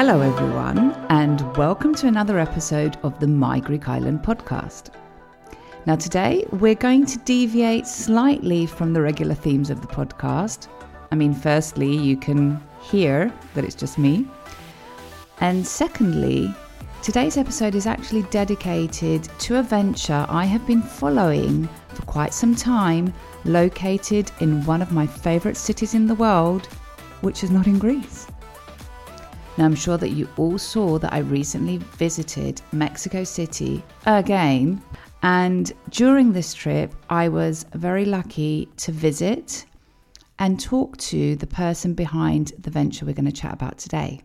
Hello, everyone, and welcome to another episode of the My Greek Island podcast. Now, today we're going to deviate slightly from the regular themes of the podcast. I mean, firstly, you can hear that it's just me. And secondly, today's episode is actually dedicated to a venture I have been following for quite some time, located in one of my favorite cities in the world, which is not in Greece. Now, I'm sure that you all saw that I recently visited Mexico City again. And during this trip, I was very lucky to visit and talk to the person behind the venture we're going to chat about today.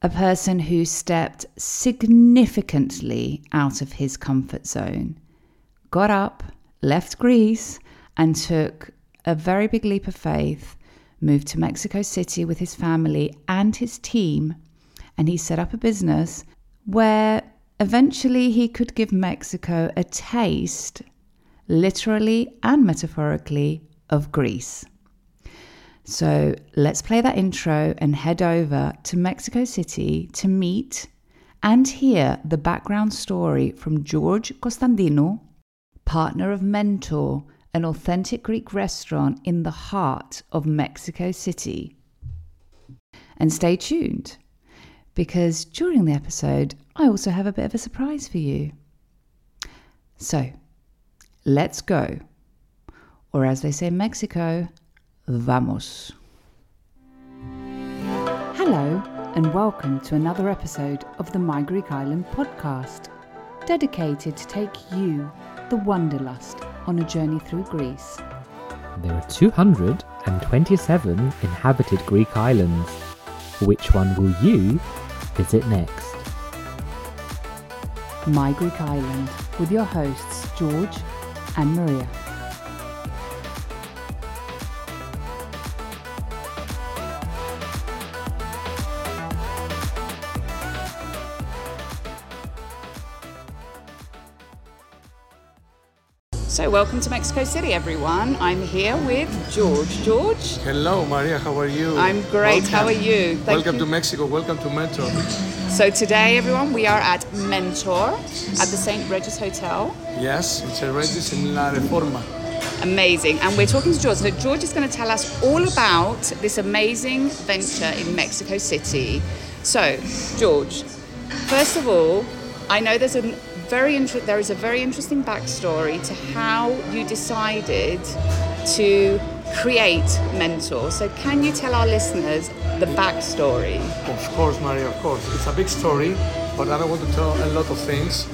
A person who stepped significantly out of his comfort zone, got up, left Greece, and took a very big leap of faith, moved to Mexico City with his family and his team and he set up a business where eventually he could give Mexico a taste, literally and metaphorically, of Greece. So let's play that intro and head over to Mexico City to meet and hear the background story from George Konstantinou, partner of Mentor, an authentic Greek restaurant in the heart of Mexico City. And stay tuned because during the episode, I also have a bit of a surprise for you. So, let's go. Or as they say in Mexico, vamos. Hello, and welcome to another episode of the My Greek Island podcast, dedicated to take you, the wanderlust, on a journey through Greece. There are 227 inhabited Greek islands. Which one will you visit next? My Greek Island with your hosts George and Maria. So, welcome to Mexico City, everyone. I'm here with George. George, Hello, Maria. How are you? I'm great. How are you? Thank welcome you. to Mexico. Welcome to Mentor. so today, everyone, we are at Mentor at the St. Regis Hotel. Yes, it's a Regis in La Reforma. Amazing. And we're talking to George. So, George is going to tell us all about this amazing venture in Mexico City. So, George, first of all, I know there's a very inter- there is a very interesting backstory to how you decided to create Mentor. So, can you tell our listeners the backstory? Of course, Maria, of course. It's a big story, but I don't want to tell a lot of things.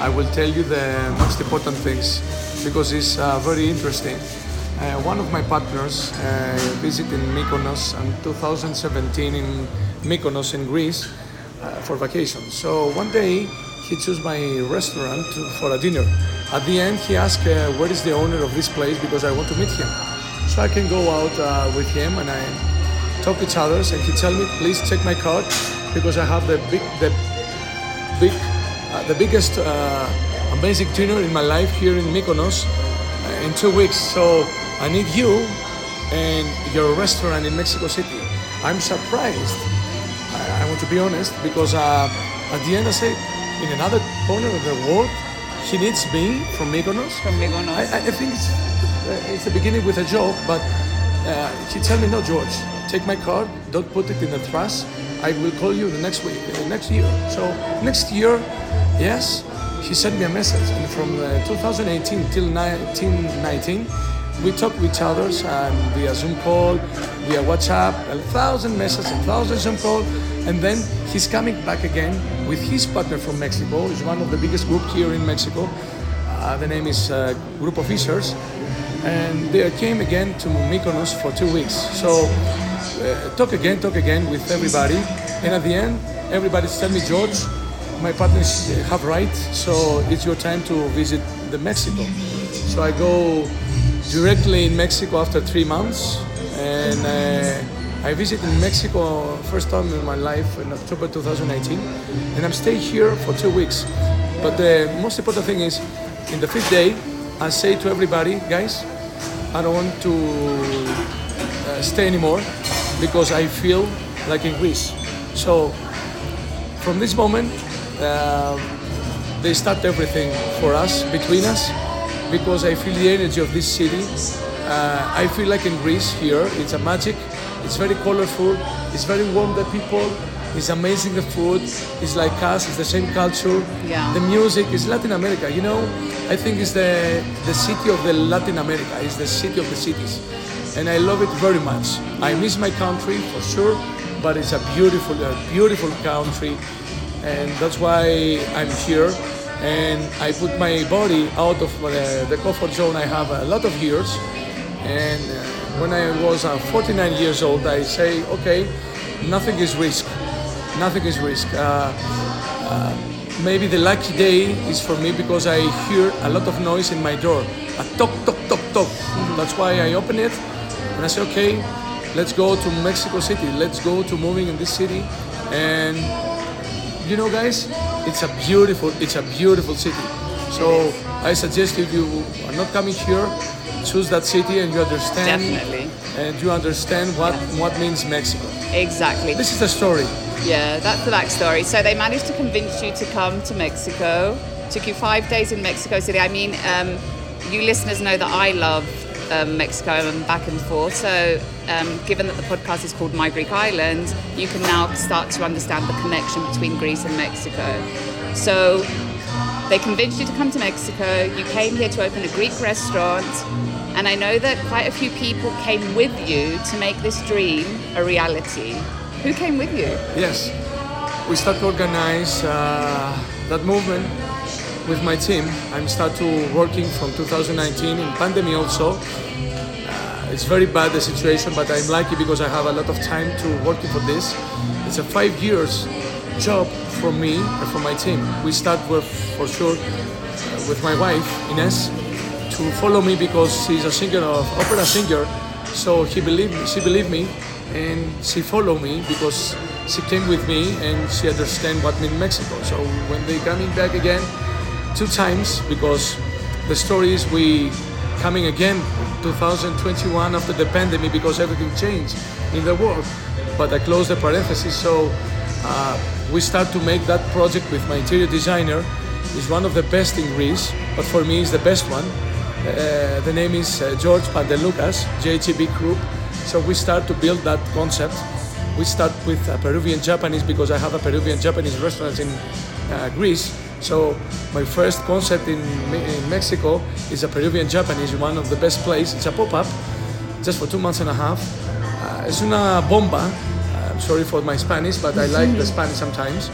I will tell you the most important things because it's uh, very interesting. Uh, one of my partners uh, visited Mykonos in 2017 in Mykonos in Greece uh, for vacation. So one day he chose my restaurant for a dinner. At the end, he asked uh, where is the owner of this place because I want to meet him. So I can go out uh, with him and I talk each other, and he tell me, please check my card because I have the big, the big, uh, the biggest uh, amazing dinner in my life here in Mykonos in two weeks. So I need you and your restaurant in Mexico City. I'm surprised. I, I want to be honest because uh, at the end I say, in another corner of the world, She needs me from Mykonos. From Mykonos. I, I think it's, uh, it's the beginning with a joke, but uh, he tell me, no, George, take my card, don't put it in the trash. I will call you the next week, uh, next year. So next year, yes, she sent me a message, and from uh, 2018 till 1919, we talk with each other and via Zoom call, via WhatsApp, a thousand messages, a thousand Zoom call, and then he's coming back again with his partner from Mexico. He's one of the biggest group here in Mexico. Uh, the name is uh, Group of Fishers, and they came again to Mykonos for two weeks. So uh, talk again, talk again with everybody, and at the end, everybody tell me, George, my partners have right, so it's your time to visit the Mexico. So I go directly in Mexico after three months, and uh, I visit in Mexico first time in my life in October 2018, and I'm staying here for two weeks. But the most important thing is, in the fifth day, I say to everybody, guys, I don't want to uh, stay anymore because I feel like in Greece. So from this moment, uh, they start everything for us, between us, because I feel the energy of this city. Uh, I feel like in Greece here. It's a magic. It's very colorful. It's very warm. The people. It's amazing. The food. It's like us. It's the same culture. Yeah. The music is Latin America. You know, I think it's the the city of the Latin America. It's the city of the cities, and I love it very much. I miss my country for sure, but it's a beautiful, a beautiful country, and that's why I'm here. And I put my body out of the, the comfort zone I have a lot of years. And uh, when I was uh, 49 years old, I say, okay, nothing is risk. Nothing is risk. Uh, uh, maybe the lucky day is for me because I hear a lot of noise in my door. A tock, tock, tock, tock. That's why I open it and I say, okay, let's go to Mexico City. Let's go to moving in this city. And you know, guys, it's a beautiful, it's a beautiful city. So I suggest if you are not coming here, choose that city and you understand. Definitely. And you understand what what means Mexico. Exactly. This is the story. Yeah, that's the backstory. So they managed to convince you to come to Mexico. Took you five days in Mexico City. I mean, um, you listeners know that I love um, Mexico and back and forth. So, um, given that the podcast is called My Greek Island, you can now start to understand the connection between Greece and Mexico. So, they convinced you to come to Mexico. You came here to open a Greek restaurant. And I know that quite a few people came with you to make this dream a reality. Who came with you? Yes, we start to organize uh, that movement with my team. I'm start to working from 2019 in pandemic also. Uh, it's very bad the situation, but I'm lucky because I have a lot of time to working for this. It's a five years job for me and for my team. We start with for sure uh, with my wife Ines to follow me because she's a singer of opera singer. So he believed she believed me, and she followed me because she came with me and she understand what mean Mexico. So when they coming back again, two times because the story is we coming again 2021 after the pandemic because everything changed in the world. But I close the parenthesis. So uh, we start to make that project with my interior designer. Is one of the best in Greece, but for me is the best one. Uh, the name is uh, George Pandelucas, JGB Group. So we start to build that concept. We start with a Peruvian Japanese because I have a Peruvian Japanese restaurant in uh, Greece. So my first concept in, in Mexico is a Peruvian Japanese, one of the best places. It's a pop-up, just for two months and a half. Uh, es una bomba. Uh, I'm sorry for my Spanish, but I like the Spanish sometimes.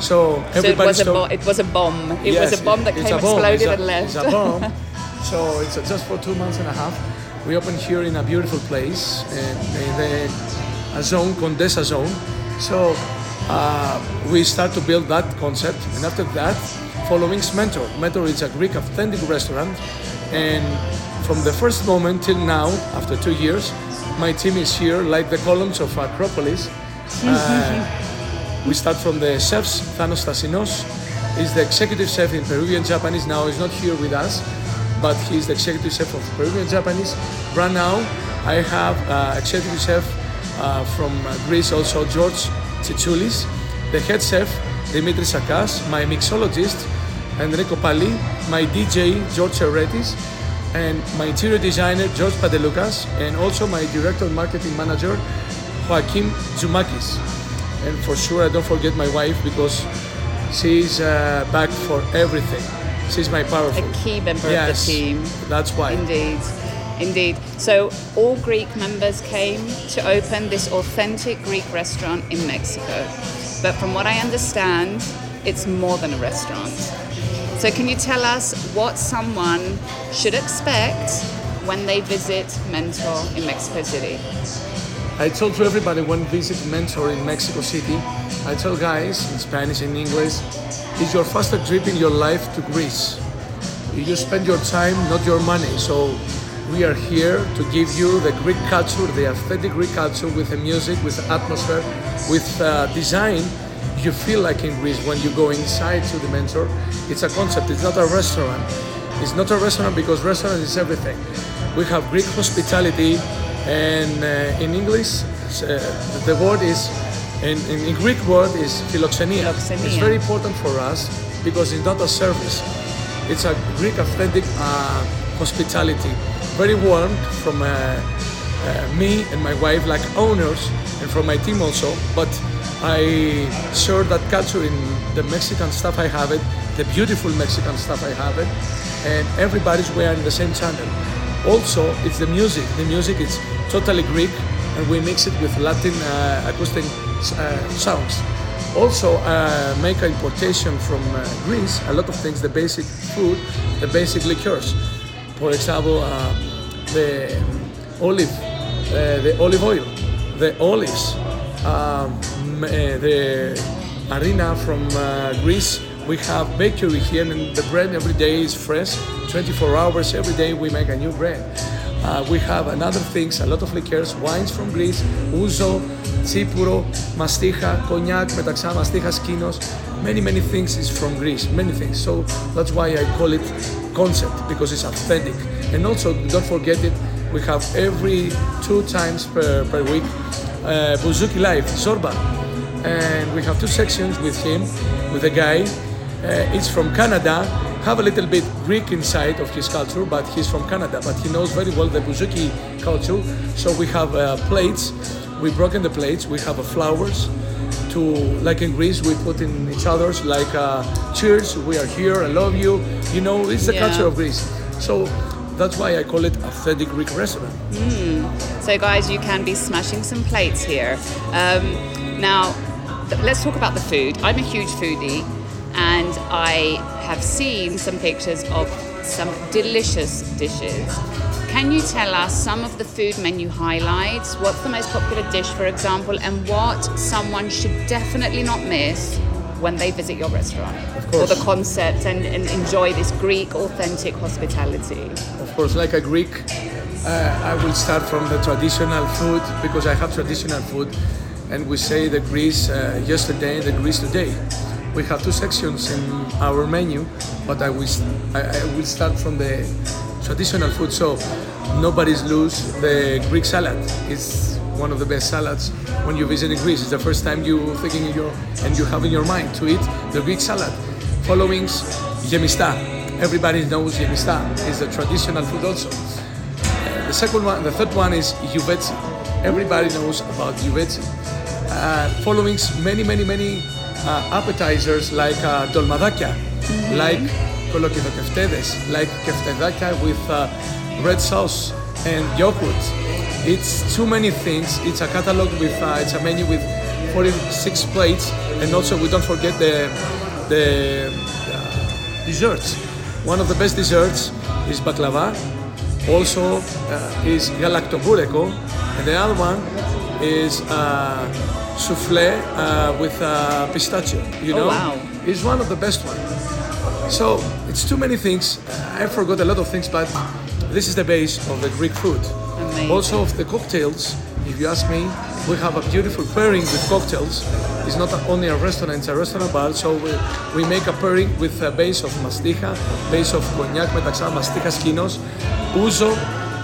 So So it was, a bo- it was a bomb. It Yes, was a bomb that came, bomb. exploded, It's a- and left. It's a bomb. so it's just for two months and a half. We opened here in a beautiful place, and in the, a zone, Condesa zone. So uh, we start to build that concept, and after that, following Mentor. Mentor is a Greek authentic restaurant, and from the first moment till now, after two years, my team is here, like the columns of Acropolis. Uh, we start from the chefs. Thanos Stasinos is the executive chef in Peruvian Japanese. Now he's not here with us, but he's the executive chef of Peruvian Japanese. Right now, I have uh, executive chef uh, from Greece, also George Tsitsoulis, the head chef Dimitris Sakas, my mixologist Enriko Pali, my DJ George Eretis, and my interior designer George Padelukas, and also my director marketing manager Joaquim Zumakis. And for sure, I don't forget my wife because she's uh, back for everything. She's my powerful. A key member yes, of the team. That's why. Indeed. Indeed. So all Greek members came to open this authentic Greek restaurant in Mexico. But from what I understand, it's more than a restaurant. So can you tell us what someone should expect when they visit Mentor in Mexico City? I told to everybody when visit Mentor in Mexico City, I tell guys in Spanish and English, it's your first trip in your life to Greece. You spend your time, not your money. So we are here to give you the Greek culture, the authentic Greek culture with the music, with the atmosphere, with uh, design. You feel like in Greece when you go inside to the Mentor. It's a concept. It's not a restaurant. It's not a restaurant because restaurant is everything. We have Greek hospitality and uh, in English, uh, the word is, in, in, Greek word is philoxenia. Philoxenia. It's very important for us because it's not a service. It's a Greek authentic uh, hospitality. Very warm from uh, uh, me and my wife, like owners, and from my team also. But I share that culture in the Mexican stuff I have it, the beautiful Mexican stuff I have it, and everybody's wearing the same channel. Also, it's the music. The music is totally Greek, and we mix it with Latin uh, acoustic uh, sounds. Also, uh, make an importation from Greece. A lot of things, the basic food, the basic liqueurs. For example, the olive, the olive oil, the olives, um, the arena from Greece we have bakery here and the bread every day is fresh 24 hours every day we make a new bread uh, we have another things a lot of liqueurs wines from greece ouzo tsipouro mastija cognac metaxa mastija skinos. Many many things is from greece many things. So that's why i call it concept because it's authentic. And also don't forget it we have every two times per, per week uh, Bouzouki Live, Zorba. And we have two sections with him, with a guy. Uh, is from Canada, have a little bit Greek inside of his culture, but he's from Canada, but he knows very well the Bouzouki culture. So we have uh, plates, we broken the plates, we have uh, flowers to, like in Greece, we put in each other's like uh, cheers, we are here, I love you. You know, it's the Yeah. culture of Greece. So that's why I call it authentic Greek restaurant. So, guys, you can be smashing some plates here. Um, now, th- let's talk about the food. I'm a huge foodie, and I have seen some pictures of some delicious dishes. Can you tell us some of the food menu highlights? What's the most popular dish, for example, and what someone should definitely not miss when they visit your restaurant? Of Or the concept and, and enjoy this Greek authentic hospitality. Of course, like a Greek, uh, I will start from the traditional food because I have traditional food, and we say the Greece uh, yesterday and the Greece today. We have two sections in our menu, but I will I, will start from the traditional food. So nobody's lose the Greek salad. It's one of the best salads when you visit Greece. It's the first time you thinking in your and you have in your mind to eat the Greek salad. Followings, gemista. Everybody knows gemista. It's a traditional food also. The second one, the third one is Juvetzi. Everybody knows about Juvetzi. Uh, following many, many, many appetizers like uh, dolmadakia, like kolokithokeftedes, like keftedakia with uh, red sauce and yogurt. It's too many things. It's a catalog with, uh, it's a menu with 46 plates, and also we don't forget the the uh, desserts. One of the best desserts is baklava, also uh, is galaktoboureko, and the other one is uh, souffle uh, with uh, pistachio. You Oh, know, wow. it's one of the best ones. So it's too many things. I forgot a lot of things, but this is the base of the Greek food. Also, of the cocktails, if you ask me, we have a beautiful pairing with cocktails. It's not only a restaurant, it's a restaurant bar. So we, we make a pairing with a base of mastija, base of cognac metaxa, mastija skinos, ouzo,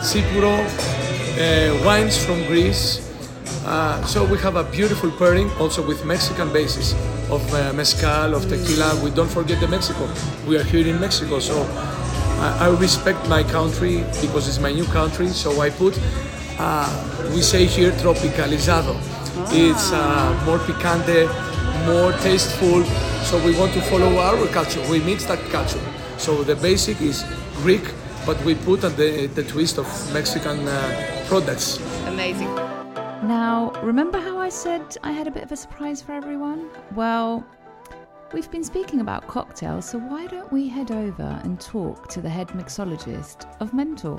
Sipuro, uh, wines from Greece. Uh, so we have a beautiful pairing also with Mexican bases of uh, mezcal, of tequila. We don't forget the Mexico. We are here in Mexico, so I, I respect my country because it's my new country. So I put, uh, we say here, tropicalizado. It's uh, more picante, more tasteful. So we want to follow our culture. We mix that culture. So the basic is Greek, but we put the, the twist of Mexican uh, products. Amazing. Now, remember how I said I had a bit of a surprise for everyone? Well, we've been speaking about cocktails, so why don't we head over and talk to the head mixologist of Mentor?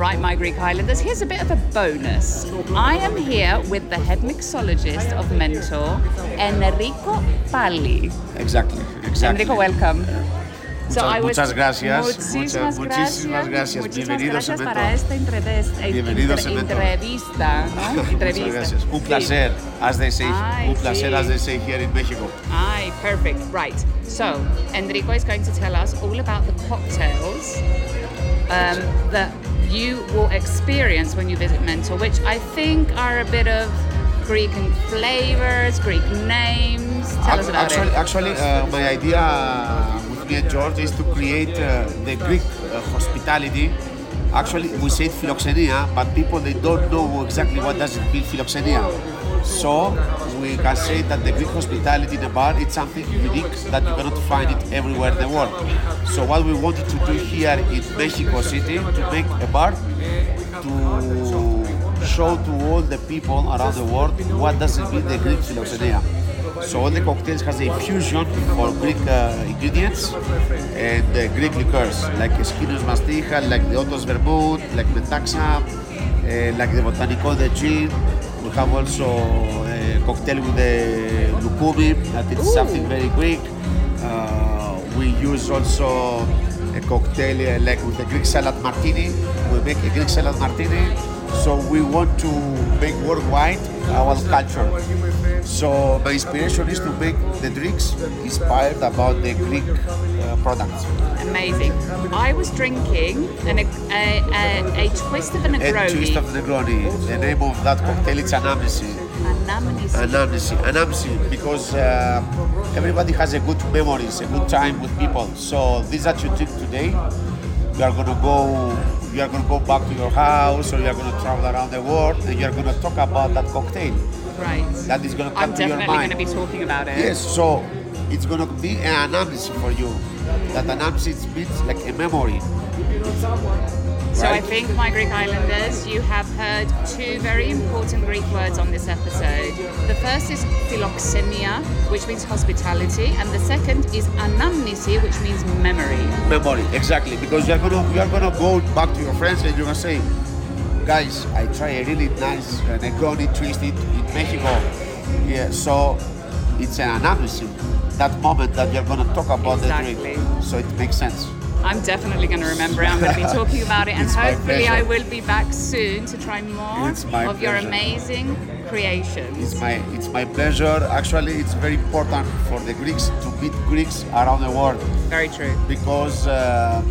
Right, my Greek Islanders, here's a bit of a bonus. I am here with the head mixologist of Mentor, Enriko Pali. Exactly, exactly. Enriko, welcome. Muchas- muchas gracias. Muchísimas Muchas- muchísimas gracias. Muchísimas Bienvenidos a gracias Mentor. para esta entrevista. Bienvenidos a Mentor. entrevista, ¿no? Muchas Entrevista. gracias. Un Sí. placer, as they say, Ay, un placer, sí. as they say here in Mexico. Aye, perfect. Right. So, Enriko is going to tell us all about the cocktails um, that you will experience when you visit Mentor, which I think are a bit of Greek flavors, Greek names. Tell us about actually, it. actually uh, my idea with me and George is to create uh, the Greek uh, hospitality. Actually, we say philoxenia, but people they don't know exactly what does it mean philoxenia. So we can say that the Greek hospitality in a bar is something unique that you cannot find it everywhere in the world. So what we wanted to do here in Mexico City to make a bar to show to all the people around the world what does it mean the Greek philoxenia. So all the cocktails has a fusion of Greek uh, ingredients and uh, Greek liqueurs like Skinos Mastija, like the Otto's Vermouth, like Metaxa, uh, like the Botanico the gin. We have also a cocktail with the Lukumi that is something very Greek. Uh, we use also a cocktail uh, like with the Greek salad martini. We make a Greek salad martini. So we want to make worldwide our culture. So my inspiration is to make the drinks inspired about the Greek uh, products. Amazing. I was drinking an, a, a, a twist of a Negroni. twist of Negroni. The name of that cocktail is Anamnesi. Anamnesis. Anamnesi. Anamnesi because uh, everybody has a good memories, a good time with people. So this that you drink today, you are gonna go you are gonna go back to your house or you are gonna travel around the world and you are gonna talk about that cocktail. Right. That is gonna come I'm to your definitely going to be talking about it. Yes, so it's gonna be an anamnesis for you. That anamnesis means like a memory. So I think, my Greek Islanders, you have heard two very important Greek words on this episode. The first is philoxenia, which means hospitality, and the second is anamnesi, which means memory. memory exactly because you're gonna go back to your friends and you're gonna say guys i try a really nice uh, negroni twisted in mexico yeah so it's an anamnesis that moment that you're gonna talk about the drink so it makes sense I'm definitely going to remember it. I'm going to be talking about it, and hopefully, I will be back soon to try more of your amazing creations. It's my it's my pleasure. Actually, it's very important for the Greeks to meet Greeks around the world Very true. because uh,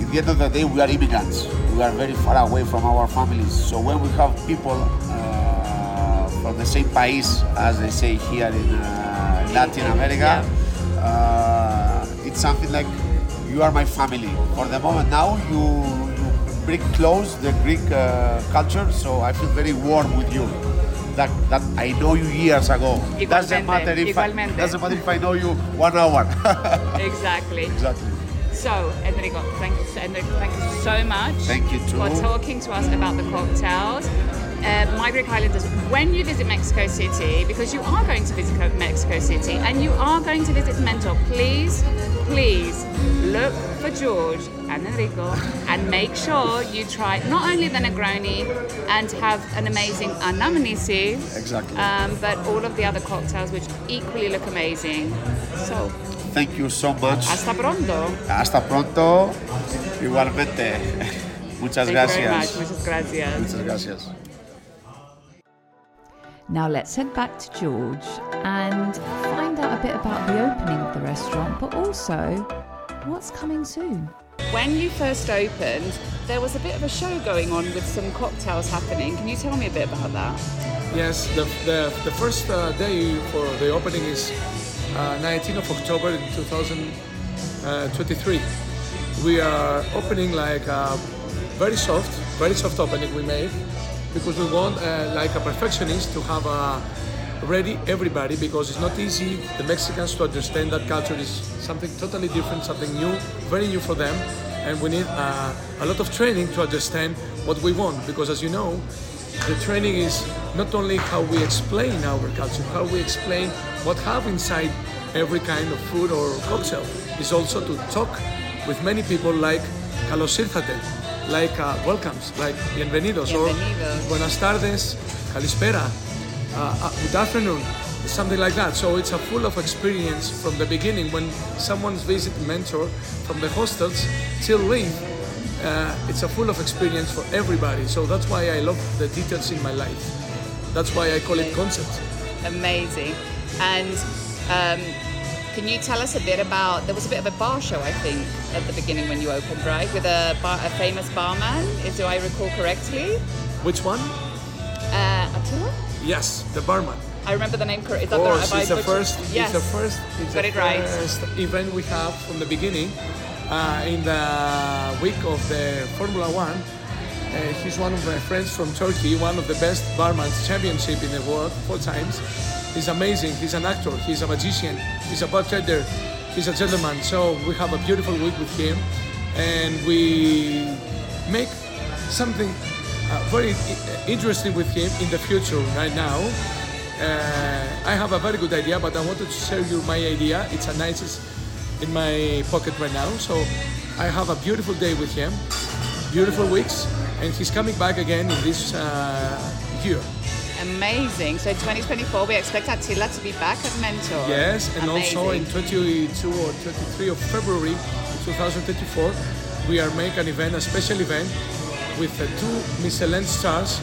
at the end of the day, we are immigrants. We are very far away from our families. So when we have people uh, from the same país, as they say here in uh, Latin America, uh, it's something like you are my family. For the moment now, you, you bring close the Greek uh, culture, so I feel very warm with you. That, that I know you years ago. Doesn't matter if I, doesn't matter if I know you one hour. Exactly. exactly. So, Enriko, thank you, Enriko, thank you so much Thank you too. for talking to us about the cocktails. Uh, my Greek Islanders, when you visit Mexico City, because you are going to visit Mexico City and you are going to visit Mentor, please, please look for George and Enriko and make sure you try not only the Negroni and have an amazing anamnesi, Exactly. um, but all of the other cocktails which equally look amazing. So, Thank you so much. hasta pronto. Hasta pronto. Igualmente. Muchas Thank you very gracias. much. Muchas gracias. Muchas gracias. Now let's head back to George and find out a bit about the opening of the restaurant, but also what's coming soon. When you first opened, there was a bit of a show going on with some cocktails happening. Can you tell me a bit about that? Yes, the, the, the first uh, day for the opening is 19th of October in 2023. We are opening like a very soft, very soft opening we made because we want uh, like a perfectionist to have a ready everybody because it's not easy the Mexicans to understand that culture is something totally different, something new, very new for them, and we need uh, a lot of training to understand what we want because as you know, the training is not only how we explain our culture, how we explain what have inside every kind of food or cocktail, is also to talk with many people like Carlos like uh, welcomes, like bienvenidos, bienvenidos. or buenas tardes, kalispera, uh, uh, good afternoon, something like that. So it's a full of experience from the beginning when someone's visit mentor from the hostels till leave uh, it's a full of experience for everybody. So that's why I love the details in my life. That's why I call it concept. Amazing. And um, can you tell us a bit about? There was a bit of a bar show, I think, at the beginning when you opened, right? With a, bar, a famous barman, if do I recall correctly? Which one? Uh, Attila? Yes, the barman. I remember the name correct. Is that the it's the first. Yes. It's the first. It's Got the it right. first event we have from the beginning. Uh, in the week of the Formula One, uh, he's one of my friends from Turkey, one of the best barmans championship in the world, four times. He's amazing. He's an actor. He's a magician. He's a bartender. He's a gentleman. So we have a beautiful week with him, and we make something uh, very interesting with him in the future. Right now, uh, I have a very good idea, but I wanted to share you my idea. It's a nicest in my pocket right now. So I have a beautiful day with him, beautiful weeks, and he's coming back again in this uh, year. Amazing. So 2024, we expect Attila to be back at Mentor. Yes, and also in Amazing. 22 or 23 of February 2024, we are making an event, a special event, with uh, two Michelin stars,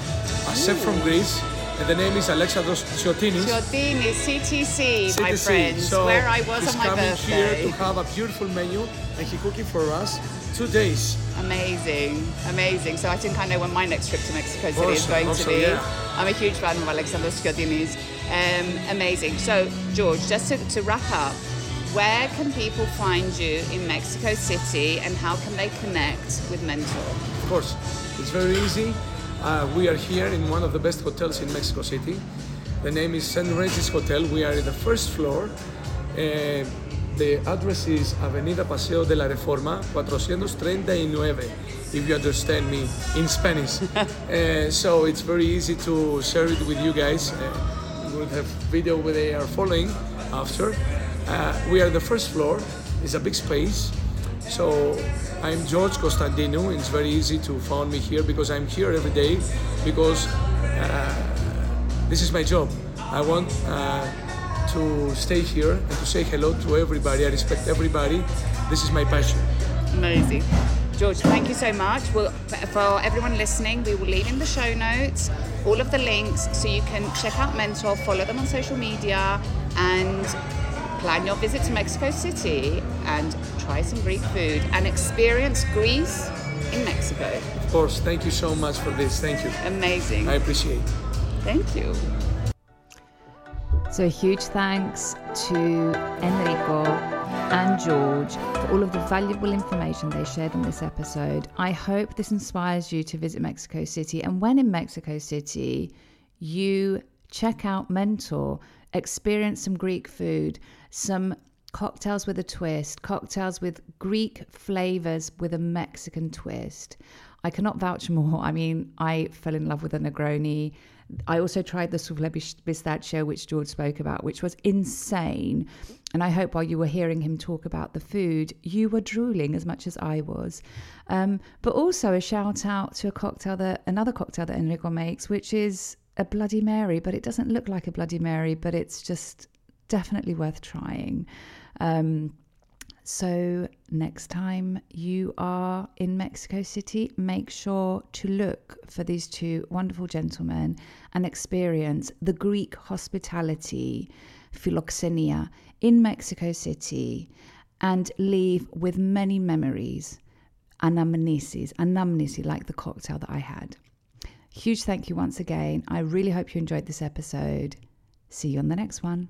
a chef from Greece, and the name is Alexandros Tsiotinis. Giordini, CTC, my CTC. friends, So where I was on my birthday. He's coming here to have a beautiful menu, and he cooking for us two days. Amazing, amazing. So I think I know when my next trip to Mexico City is going to be. yeah. I'm a huge fan of Alexander Sciordini's. Um, amazing. So George, just to, to wrap up, where can people find you in Mexico City and how can they connect with Mentor? Of course, it's very easy. Uh, we are here in one of the best hotels in Mexico City. The name is St. Regis Hotel. We are in the first floor. Uh, the address is Avenida Paseo de la Reforma, 439, if you understand me in Spanish. Uh, so it's very easy to share it with you guys. Uh, we will have video where they are following after. Uh, we are the first floor. It's a big space. So I'm George Konstantinou. It's very easy to find me here because I'm here every day because uh, this is my job. I want uh, to stay here and to say hello to everybody. I respect everybody This is my passion. Amazing. George, thank you so much. For everyone listening, we will leave in the show notes all of the links so you can check out Mentor, follow them on social media, and plan your visit to Mexico City and try some Greek food and experience Greece in Mexico. Of course, thank you so much for this. Thank you. Amazing. I appreciate it. Thank you. So, a huge thanks to Enriko and George for all of the valuable information they shared in this episode. I hope this inspires you to visit Mexico City. And when in Mexico City, you check out Mentor, experience some Greek food, some cocktails with a twist, cocktails with Greek flavors with a Mexican twist. I cannot vouch more. I mean, I fell in love with a Negroni. I also tried the souffle pistachio, which George spoke about, which was insane. And I hope while you were hearing him talk about the food, you were drooling as much as I was. Um, but also a shout out to a cocktail that another cocktail that Enriko makes, which is a Bloody Mary, but it doesn't look like a Bloody Mary, but it's just definitely worth trying. Um, so, next time you are in Mexico City, make sure to look for these two wonderful gentlemen and experience the Greek hospitality, philoxenia, in Mexico City and leave with many memories, anamnesis, anamnesis, like the cocktail that I had. Huge thank you once again. I really hope you enjoyed this episode. See you on the next one.